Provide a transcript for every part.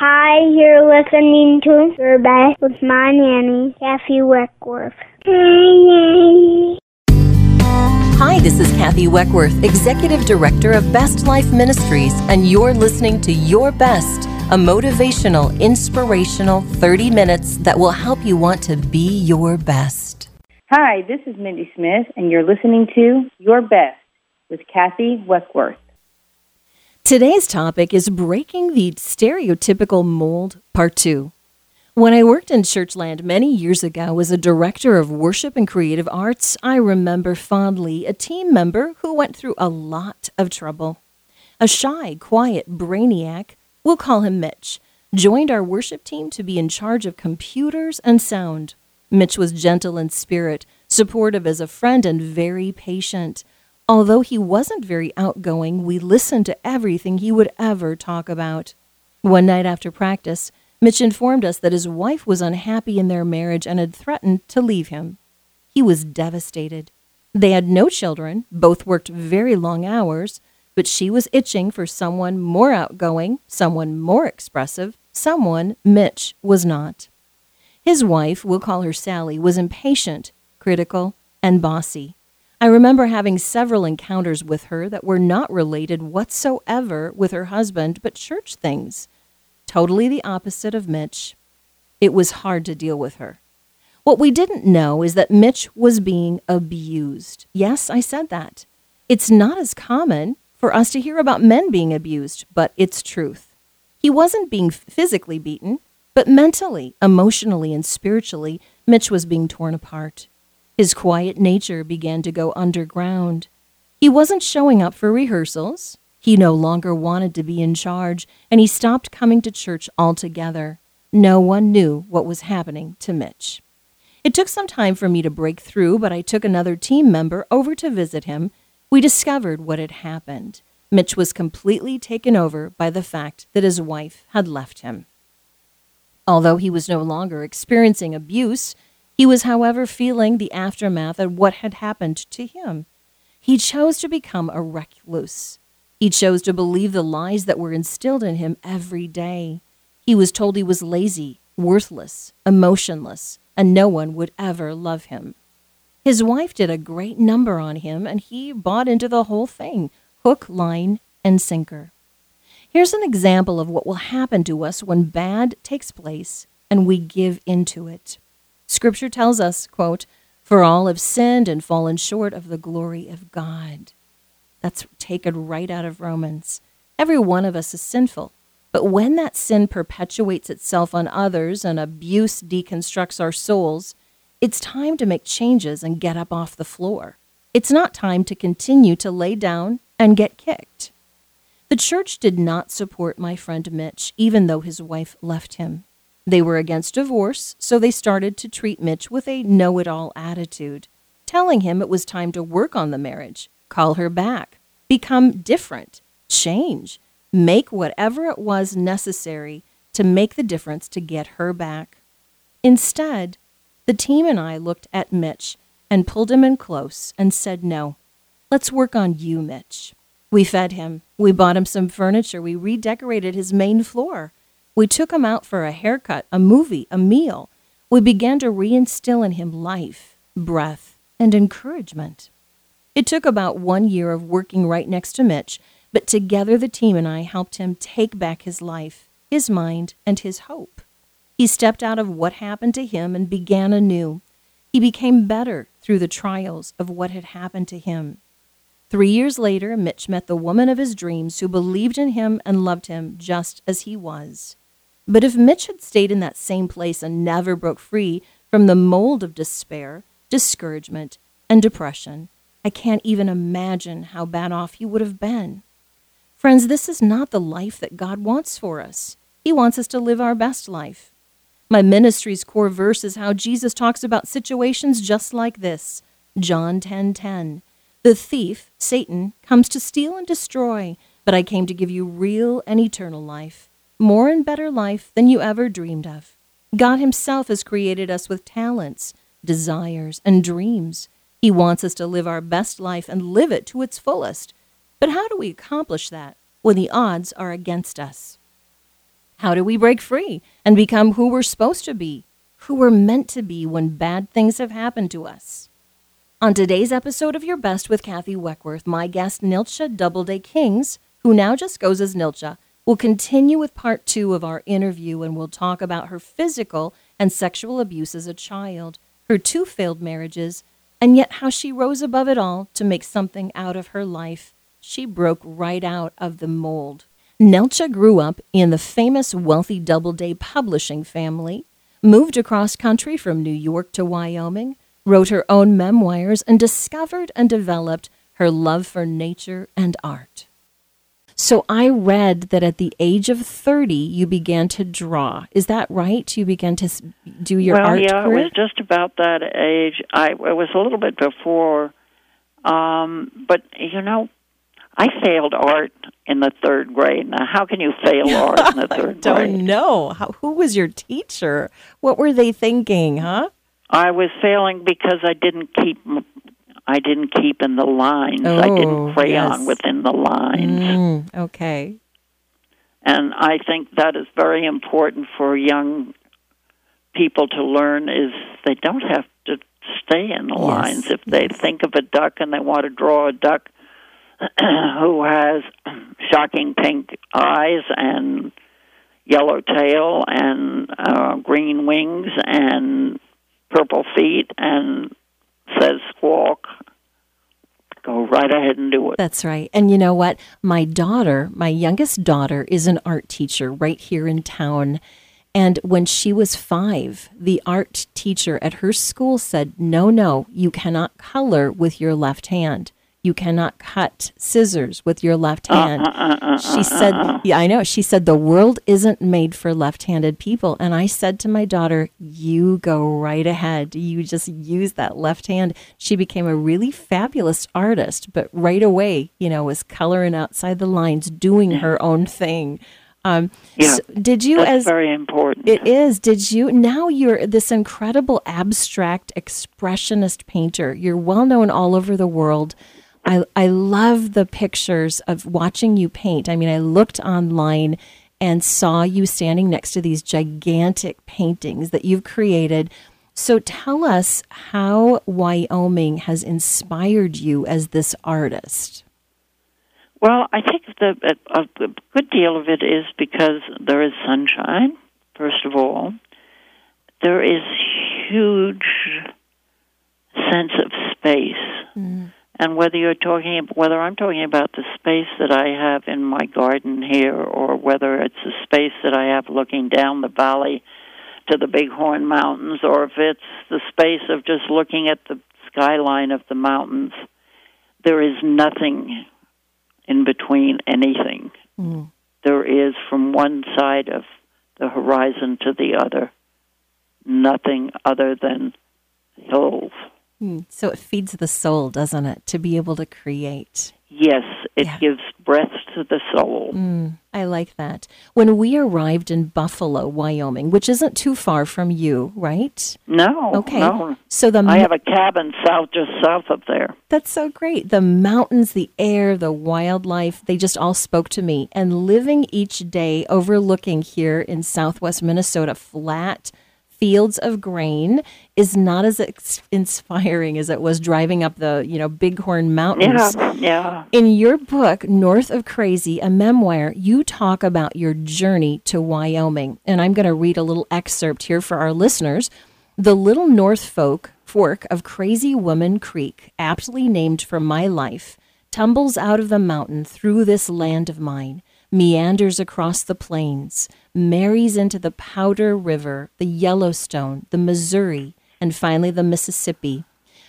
Hi, you're listening to Your Best with my nanny, Kathy Weckworth. Hi, nanny. Hi, this is Kathy Weckworth, Executive Director of Best Life Ministries, and you're listening to Your Best, a motivational, inspirational 30 minutes that will help you want to be your best. Hi, this is Mindy Smith, and you're listening to Your Best with Kathy Weckworth. Today's topic is breaking the stereotypical mold, part two. When I worked in Churchland many years ago as a director of worship and creative arts, I remember fondly a team member who went through a lot of trouble. A shy, quiet brainiac, we'll call him Mitch, joined our worship team to be in charge of computers and sound. Mitch was gentle in spirit, supportive as a friend, and very patient. Although he wasn't very outgoing, we listened to everything he would ever talk about. One night after practice, Mitch informed us that his wife was unhappy in their marriage and had threatened to leave him. He was devastated. They had no children, both worked very long hours, but she was itching for someone more outgoing, someone more expressive, someone Mitch was not. His wife, we'll call her Sally, was impatient, critical, and bossy. I remember having several encounters with her that were not related whatsoever with her husband, but church things. Totally the opposite of Mitch. It was hard to deal with her. What we didn't know is that Mitch was being abused. Yes, I said that. It's not as common for us to hear about men being abused, but it's truth. He wasn't being physically beaten, but mentally, emotionally, and spiritually, Mitch was being torn apart. His quiet nature began to go underground. He wasn't showing up for rehearsals. He no longer wanted to be in charge, and he stopped coming to church altogether. No one knew what was happening to Mitch. It took some time for me to break through, but I took another team member over to visit him. We discovered what had happened. Mitch was completely taken over by the fact that his wife had left him. Although he was no longer experiencing abuse, he was, however, feeling the aftermath of what had happened to him. He chose to become a recluse. He chose to believe the lies that were instilled in him every day. He was told he was lazy, worthless, emotionless, and no one would ever love him. His wife did a great number on him, and he bought into the whole thing hook, line, and sinker. Here's an example of what will happen to us when bad takes place and we give into it. Scripture tells us, quote, For all have sinned and fallen short of the glory of God. That's taken right out of Romans. Every one of us is sinful. But when that sin perpetuates itself on others and abuse deconstructs our souls, it's time to make changes and get up off the floor. It's not time to continue to lay down and get kicked. The church did not support my friend Mitch, even though his wife left him. They were against divorce, so they started to treat Mitch with a know it all attitude, telling him it was time to work on the marriage, call her back, become different, change, make whatever it was necessary to make the difference to get her back. Instead, the team and I looked at Mitch and pulled him in close and said, No, let's work on you, Mitch. We fed him. We bought him some furniture. We redecorated his main floor. We took him out for a haircut, a movie, a meal. We began to reinstill in him life, breath, and encouragement. It took about one year of working right next to Mitch, but together the team and I helped him take back his life, his mind, and his hope. He stepped out of what happened to him and began anew. He became better through the trials of what had happened to him. Three years later, Mitch met the woman of his dreams who believed in him and loved him just as he was. But if Mitch had stayed in that same place and never broke free from the mold of despair, discouragement, and depression, I can't even imagine how bad off he would have been. Friends, this is not the life that God wants for us. He wants us to live our best life. My ministry's core verse is how Jesus talks about situations just like this. John 10:10. 10, 10. The thief, Satan, comes to steal and destroy, but I came to give you real and eternal life more and better life than you ever dreamed of. God Himself has created us with talents, desires, and dreams. He wants us to live our best life and live it to its fullest. But how do we accomplish that when the odds are against us? How do we break free and become who we're supposed to be, who we're meant to be when bad things have happened to us? On today's episode of Your Best with Kathy Weckworth, my guest Neltje Doubleday Kings, who now just goes as Neltje, will continue with part two of our interview and we'll talk about her physical and sexual abuse as a child, her two failed marriages, and yet how she rose above it all to make something out of her life. She broke right out of the mold. Neltje grew up in the famous wealthy Doubleday publishing family, moved across country from New York to Wyoming, wrote her own memoirs, and discovered and developed her love for nature and art. So I read that at the age of 30, you began to draw. Is that right? You began to do your well, art yeah, career? it was just about that age. I it was a little bit before, um, but you know, I failed art in the third grade. Now, how can you fail art in the third I don't grade? know. How, who was your teacher? What were they thinking, huh? I was failing because I didn't keep. I didn't keep in the lines. I Oh, didn't crayon yes. within the lines, Mm, okay. and I think that is very important for young people to learn. Is they don't have to stay in the Yes, lines. If they think of a duck and they want to draw a duck who has shocking pink eyes and yellow tail and uh, green wings and purple feet and says walk, go right ahead and do it. That's right. And you know what? My daughter, my youngest daughter, is an art teacher right here in town. And when she was five, the art teacher at her school said, No, no, you cannot color with your left hand. You cannot cut scissors with your left uh, hand. Uh, uh, she said, Yeah, I know. She said, The world isn't made for left handed people. And I said to my daughter, You go right ahead. You just use that left hand. She became a really fabulous artist, but right away, you know, was coloring outside the lines, doing her own thing. Um, Yeah, so did you, That's as very important. it is. Did you? Now you're this incredible abstract expressionist painter. You're well known all over the world. I, I love the pictures of watching you paint. I mean, I looked online and saw you standing next to these gigantic paintings that you've created. So tell us how Wyoming has inspired you as this artist. Well, I think the a, a good deal of it is because there is sunshine. First of all, there is huge sense of space, mm. And whether you're talking, whether I'm talking about the space that I have in my garden here, or whether it's a space that I have looking down the valley to the Bighorn Mountains, or if it's the space of just looking at the skyline of the mountains, there is nothing in between anything. Mm. There is from one side of the horizon to the other nothing other than hills. Hmm. So it feeds the soul, doesn't it, to be able to create? Yes, it Yeah. gives breath to the soul. I like that. When we arrived in Buffalo, Wyoming, which isn't too far from you, right? No, Okay. no. So the I have a cabin south, just south of there. that's so great. The mountains, the air, the wildlife, they just all spoke to me. And living each day overlooking here in southwest Minnesota, flat fields of grain is not as ex- inspiring as it was driving up the, you know, Bighorn Mountains. Yeah, yeah. In your book, North of Crazy, a memoir, you talk about your journey to Wyoming. And I'm going to read a little excerpt here for our listeners. The little North Folk fork of Crazy Woman Creek, aptly named for my life, tumbles out of the mountain through this land of mine, meanders across the plains, marries into the Powder River, the Yellowstone, the Missouri, and finally the Mississippi.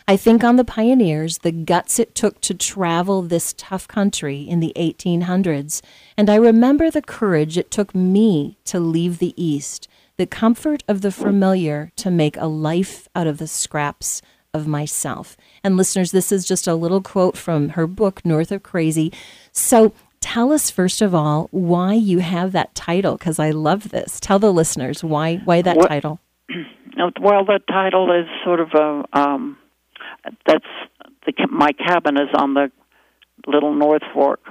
I think on the pioneers, the guts it took to travel this tough country in the 1800s, and I remember the courage it took me to leave the East, the comfort of the familiar to make a life out of the scraps of myself. And listeners, this is just a little quote from her book, North of Crazy. So tell us first of all why you have that title, because I love this. Tell the listeners why why that What- title. Well, the title is sort of a. Um, that's the my cabin is on the little North Fork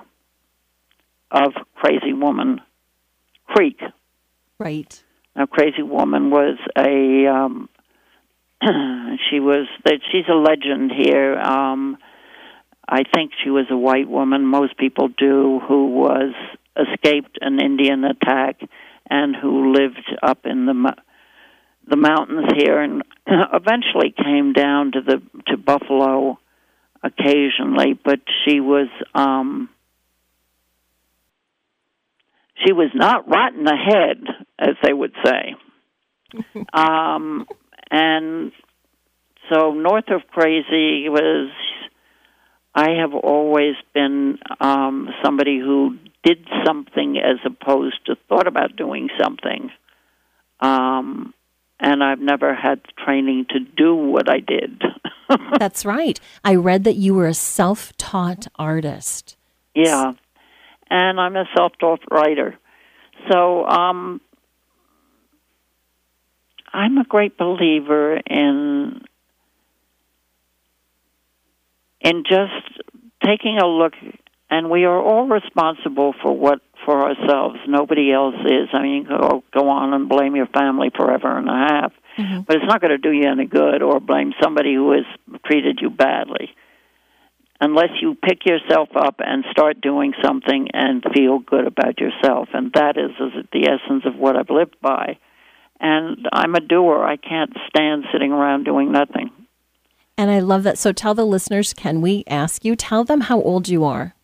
of Crazy Woman Creek, Right. Now, Crazy Woman was a um, she was that she's a legend here. Um, I think she was a white woman. Most people do who was escaped an Indian attack and who lived up in the the mountains here and eventually came down to the to Buffalo occasionally, but she was um she was not rotten ahead, as they would say. um and so north of crazy was I have always been um somebody who did something as opposed to thought about doing something. Um and I've never had training to do what I did. That's right. I read that you were a self taught artist. Yeah. And I'm a self taught writer. So um, I'm a great believer in in just taking a look and we are all responsible for what for ourselves. Nobody else is. I mean, you can go, go on and blame your family forever and a half, mm-hmm. but it's not going to do you any good, or blame somebody who has treated you badly. Unless you pick yourself up and start doing something and feel good about yourself. And that is, is the essence of what I've lived by. And I'm a doer. I can't stand sitting around doing nothing. And I love that. So tell the listeners, can we ask you, tell them how old you are?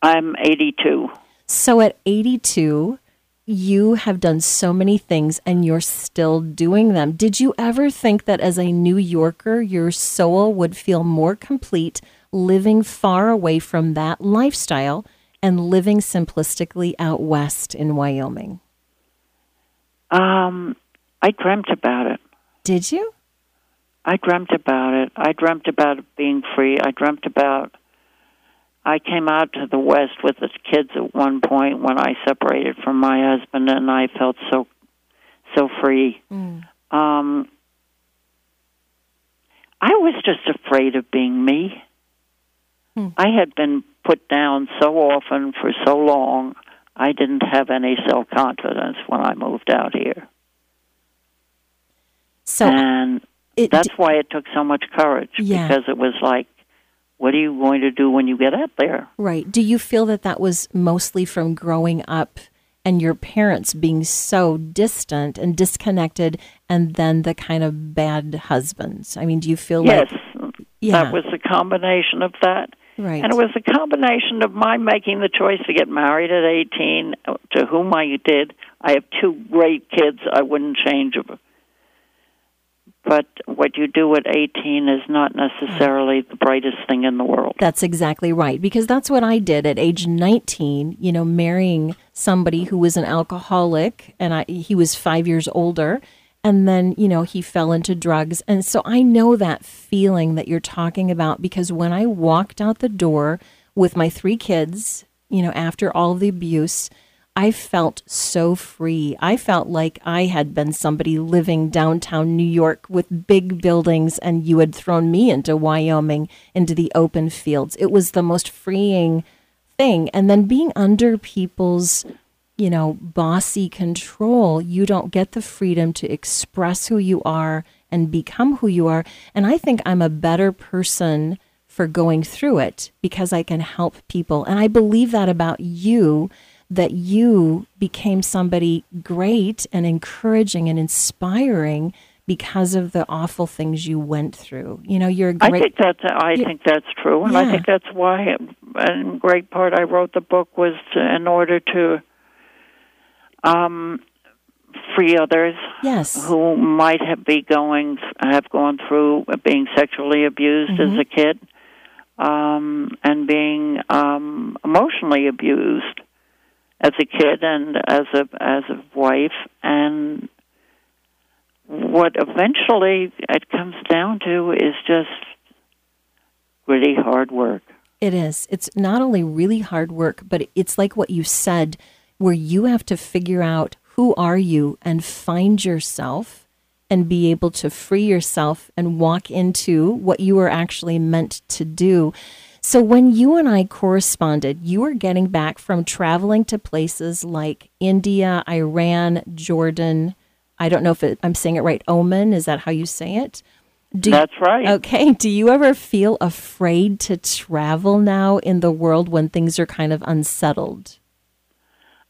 I'm 82. So at 82, you have done so many things and you're still doing them. Did you ever think that as a New Yorker, your soul would feel more complete living far away from that lifestyle and living simplistically out west in Wyoming? Um, I dreamt about it. Did you? I dreamt about it. I dreamt about being free. I dreamt about I came out to the West with the kids at one point when I separated from my husband, and I felt so so free. Mm. Um, I was just afraid of being me. Mm. I had been put down so often for so long. I didn't have any self confidence when I moved out here. So and it, that's why it took so much courage yeah. because it was like what are you going to do when you get out there? Right. Do you feel that that was mostly from growing up and your parents being so distant and disconnected and then the kind of bad husbands? I mean, do you feel yes, like yeah. that was a combination of that. Right. And it was a combination of my making the choice to get married at 18 uh, to whom I did. I have two great kids. I wouldn't change them but what you do at 18 is not necessarily the brightest thing in the world. That's exactly right because that's what I did at age 19, you know, marrying somebody who was an alcoholic and I he was 5 years older and then, you know, he fell into drugs. And so I know that feeling that you're talking about because when I walked out the door with my three kids, you know, after all of the abuse, I felt so free. I felt like I had been somebody living downtown New York with big buildings, and you had thrown me into Wyoming, into the open fields. It was the most freeing thing. And then being under people's, you know, bossy control, you don't get the freedom to express who you are and become who you are. And I think I'm a better person for going through it because I can help people. And I believe that about you that you became somebody great and encouraging and inspiring because of the awful things you went through. You know, you're a great. I think that's I think that's true, and yeah. I think that's why, in great part, I wrote the book was to, in order to um, free others. Yes. Who might have be going have gone through being sexually abused mm-hmm. as a kid, um, and being um, emotionally abused as a kid and as a as a wife and what eventually it comes down to is just really hard work. It is. It's not only really hard work, but it's like what you said where you have to figure out who are you and find yourself and be able to free yourself and walk into what you were actually meant to do. So when you and I corresponded, you were getting back from traveling to places like India, Iran, Jordan. I don't know if it, I'm saying it right. Oman, is that how you say it? Do That's right. Okay. Do you ever feel afraid to travel now in the world when things are kind of unsettled?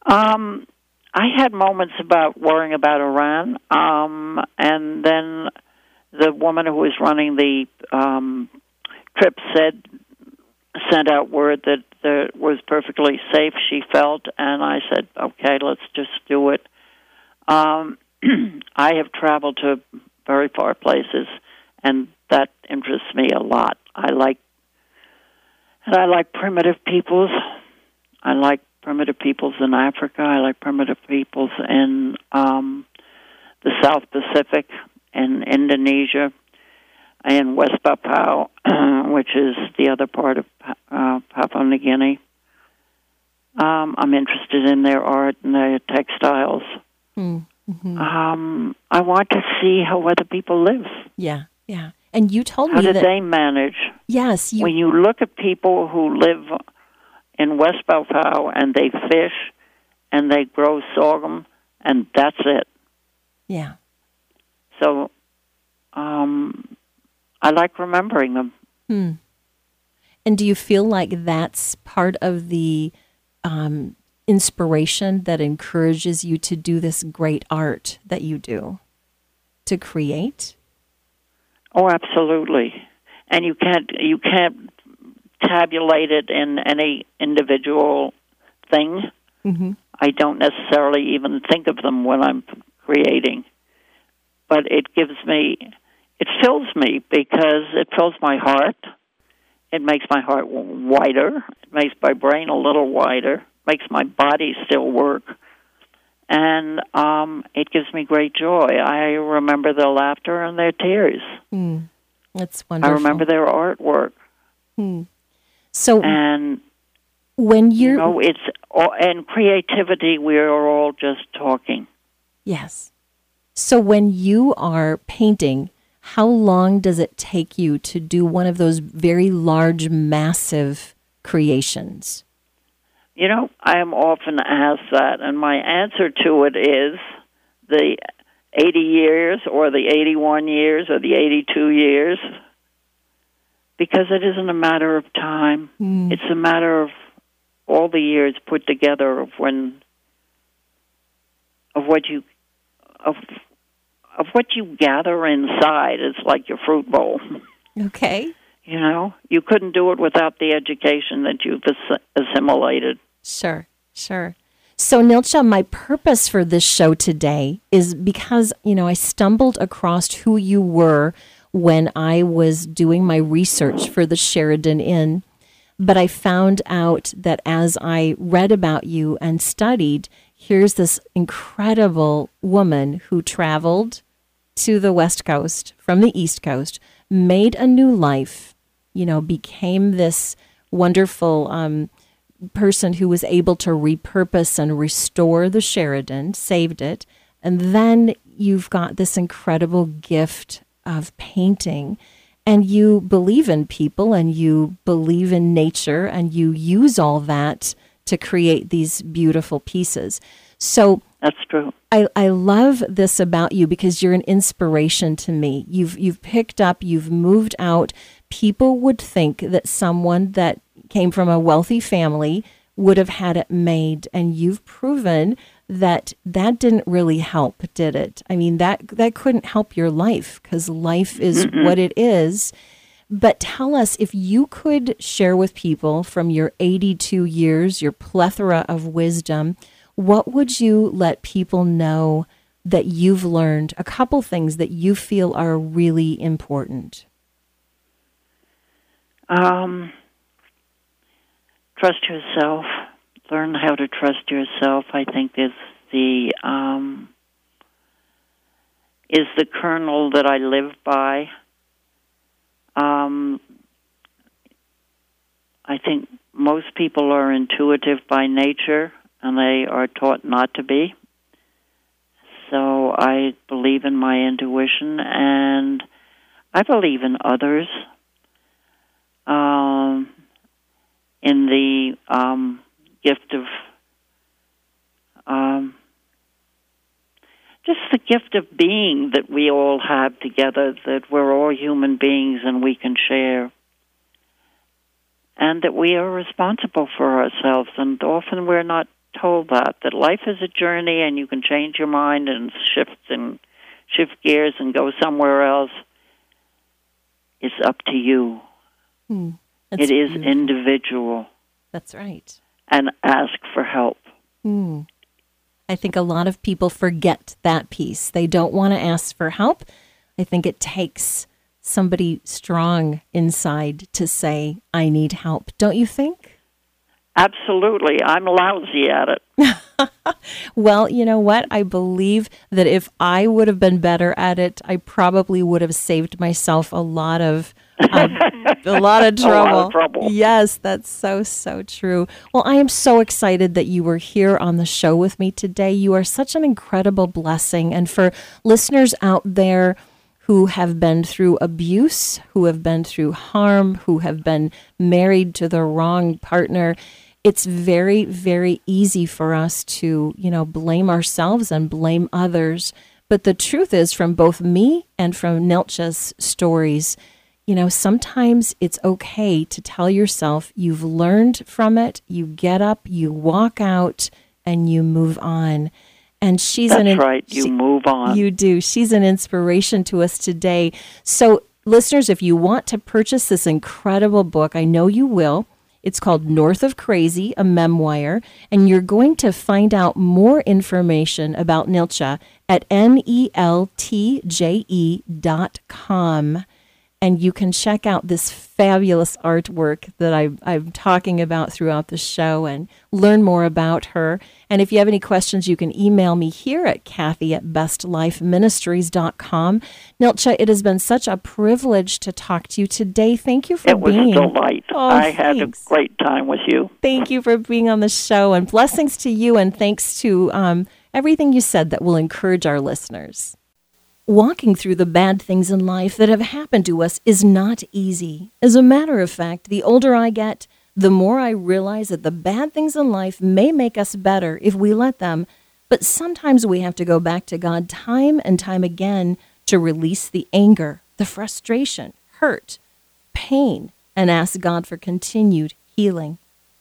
Um, I had moments about worrying about Iran, um, and then the woman who was running the um, trip said sent out word that it was perfectly safe. She felt, and I said, "Okay, let's just do it." Um, I have traveled to very far places, and that interests me a lot. I like, and I like primitive peoples. I like primitive peoples in Africa. I like primitive peoples in um, the South Pacific and Indonesia and West Papua, which is the other part of uh, Papua New Guinea. Um, I'm interested in their art and their textiles. Mm-hmm. Um, I want to see how other people live. Yeah, yeah. And you told how me did that, they manage? Yes, you, when you look at people who live in West Papua and they fish and they grow sorghum and that's it. Yeah. So um, I like remembering them. Hmm. And do you feel like that's part of the um, inspiration that encourages you to do this great art that you do, to create? Oh, absolutely. And you can't you can't tabulate it in any individual thing. Mm-hmm. I don't necessarily even think of them when I'm creating, but it gives me it fills me because it fills my heart. It makes my heart wider. It makes my brain a little wider. Makes my body still work, and um, it gives me great joy. I remember their laughter and their tears. Mm, that's wonderful. I remember their artwork. Mm. So and when you're, you know, it's and creativity. We are all just talking. Yes. So when you are painting, how long does it take you to do one of those very large, massive creations? You know, I am often asked that, and my answer to it is the 80 years, or the 81 years, or the 82 years, because it isn't a matter of time. Mm. It's a matter of all the years put together of when, of what you, of of what you gather inside is like your fruit bowl. Okay. You know, you couldn't do it without the education that you've assimilated. Sure, sure. So, Neltje, my purpose for this show today is because, you know, I stumbled across who you were when I was doing my research for the Sheridan Inn. But I found out that as I read about you and studied, here's this incredible woman who traveled to the West Coast from the East Coast, made a new life, you know, became this wonderful um, person who was able to repurpose and restore the Sheridan, saved it. And then you've got this incredible gift of painting. And you believe in people and you believe in nature and you use all that to create these beautiful pieces. So that's true. I, I love this about you because you're an inspiration to me. You've you've picked up, you've moved out. People would think that someone that came from a wealthy family would have had it made and you've proven that that didn't really help, did it? I mean that that couldn't help your life cuz life is mm what it is. But tell us if you could share with people from your 82 years, your plethora of wisdom, what would you let people know that you've learned? A couple things that you feel are really important. Um, trust yourself. Learn how to trust yourself. I think is the um, is the kernel that I live by. Um, I think most people are intuitive by nature and they are taught not to be. So I believe in my intuition and I believe in others. Um, in the um, gift of um, just the gift of being that we all have together, that we're all human beings and we can share. And that we are responsible for ourselves, and often we're not told that that life is a journey, and you can change your mind and shift and shift gears and go somewhere else. It's up to you. Hmm. It is beautiful. individual, That's right. and ask for help. Hmm. I think a lot of people forget that piece. They don't want to ask for help. I think it takes somebody strong inside to say, I need help. Don't you think? Absolutely, I'm lousy at it. Well, you know what? I believe that if I would have been better at it, I probably would have saved myself a lot of um, a lot of A lot trouble. of trouble. Yes, that's so so true. Well, I am so excited that you were here on the show with me today. You are such an incredible blessing and for listeners out there who have been through abuse, who have been through harm, who have been married to the wrong partner, it's very, very easy for us to, you know, blame ourselves and blame others. But the truth is, from both me and from Neltje's stories, you know, sometimes it's okay to tell yourself you've learned from it, you get up, you walk out, and you move on. And she's That's an right. You she- move on. you do. She's an inspiration to us today. So, listeners, if you want to purchase this incredible book, I know you will. It's called North of Crazy, a memoir, and you're going to find out more information about Neltje at E N-E-L-T-J-E dot com. And you can check out this fabulous artwork that I, I'm talking about throughout the show and learn more about her. And if you have any questions, you can email me here at Kathy at bestlifeministries.com. Neltje, it has been such a privilege to talk to you today. Thank you for it was being a delight. Oh, I had a great time with you. Thank you for being on the show and blessings to you and thanks to um, everything you said that will encourage our listeners. Walking through the bad things in life that have happened to us is not easy. As a matter of fact, the older I get, the more I realize that the bad things in life may make us better if we let them, but sometimes we have to go back to God time and time again to release the anger, the frustration, hurt, pain, and ask God for continued healing.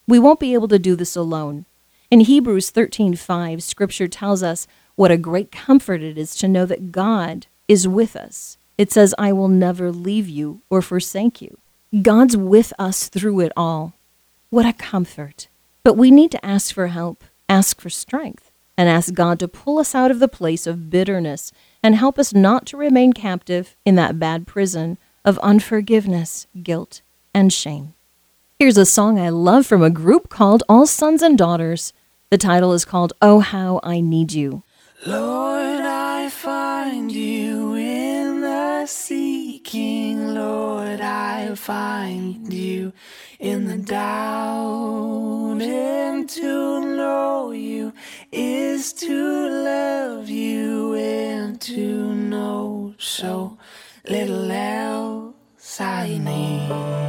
We won't be able to do this alone. In Hebrews 13:5, scripture tells us what a great comfort it is to know that God is with us. It says, "I will never leave you or forsake you." God's with us through it all. What a comfort. But we need to ask for help, ask for strength, and ask God to pull us out of the place of bitterness and help us not to remain captive in that bad prison of unforgiveness, guilt, and shame. Here's a song I love from a group called All Sons and Daughters. The title is called Oh How I Need You. Lord, I find you in the seeking. Lord, I find you in the doubt. And to know you is to love you, and to know so little else. I need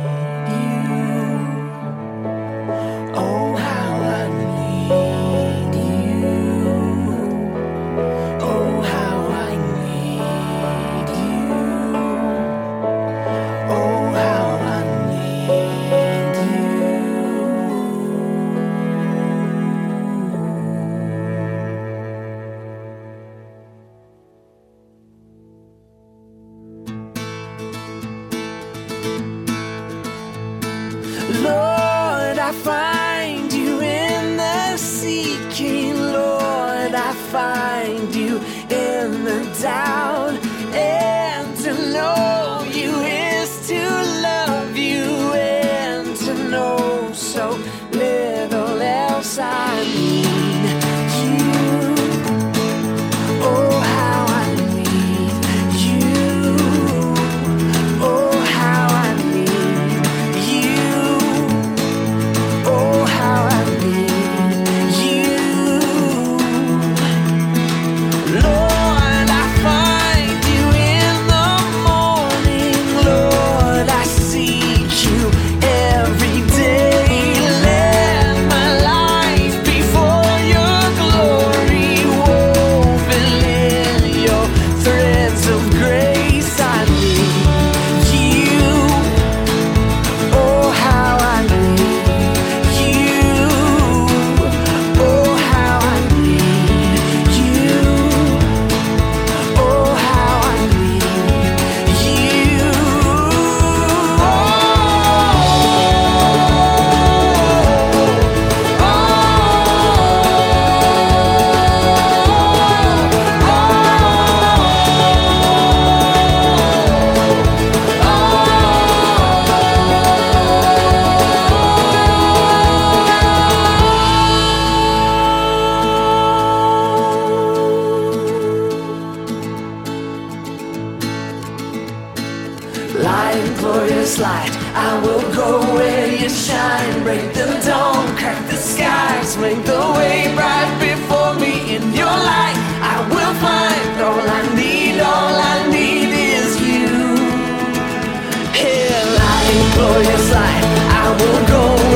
find you in the doubt. Glorious light. I will go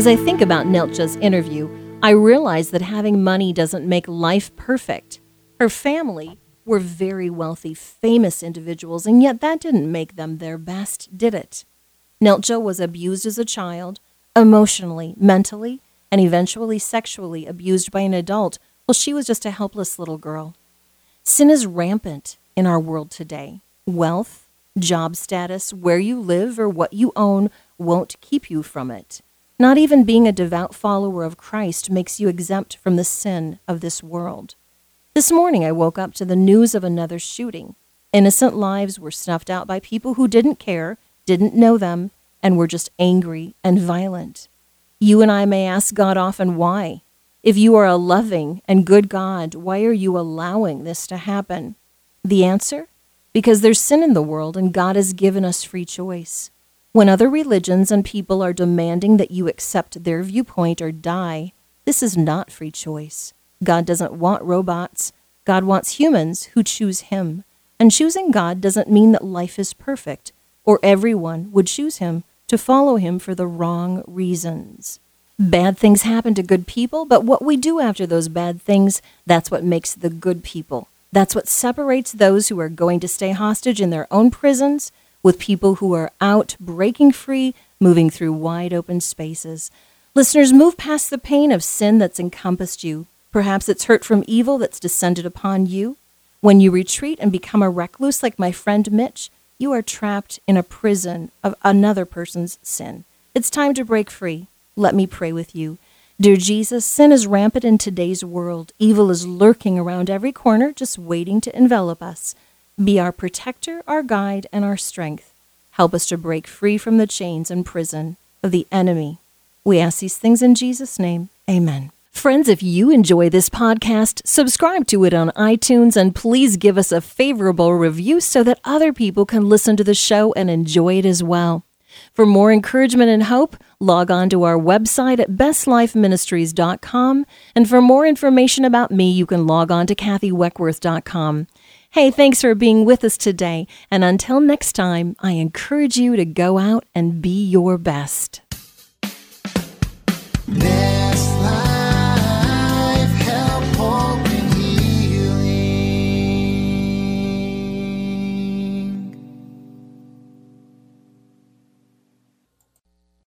As I think about Neltje's interview, I realize that having money doesn't make life perfect. Her family were very wealthy, famous individuals, and yet that didn't make them their best, did it? Nelcha was abused as a child, emotionally, mentally, and eventually sexually abused by an adult while she was just a helpless little girl. Sin is rampant in our world today. Wealth, job status, where you live, or what you own won't keep you from it. Not even being a devout follower of Christ makes you exempt from the sin of this world. This morning I woke up to the news of another shooting. Innocent lives were snuffed out by people who didn't care, didn't know them, and were just angry and violent. You and I may ask God often why. If you are a loving and good God, why are you allowing this to happen? The answer? Because there's sin in the world and God has given us free choice. When other religions and people are demanding that you accept their viewpoint or die, this is not free choice. God doesn't want robots. God wants humans who choose Him. And choosing God doesn't mean that life is perfect or everyone would choose Him to follow Him for the wrong reasons. Bad things happen to good people, but what we do after those bad things, that's what makes the good people. That's what separates those who are going to stay hostage in their own prisons with people who are out breaking free, moving through wide open spaces. Listeners, move past the pain of sin that's encompassed you. Perhaps it's hurt from evil that's descended upon you. When you retreat and become a recluse like my friend Mitch, you are trapped in a prison of another person's sin. It's time to break free. Let me pray with you. Dear Jesus, sin is rampant in today's world. Evil is lurking around every corner, just waiting to envelop us. Be our protector, our guide, and our strength. Help us to break free from the chains and prison of the enemy. We ask these things in Jesus' name. Amen. Friends, if you enjoy this podcast, subscribe to it on iTunes and please give us a favorable review so that other people can listen to the show and enjoy it as well. For more encouragement and hope, log on to our website at bestlifeministries.com. And for more information about me, you can log on to kathyweckworth.com. Hey, thanks for being with us today. And until next time, I encourage you to go out and be your best.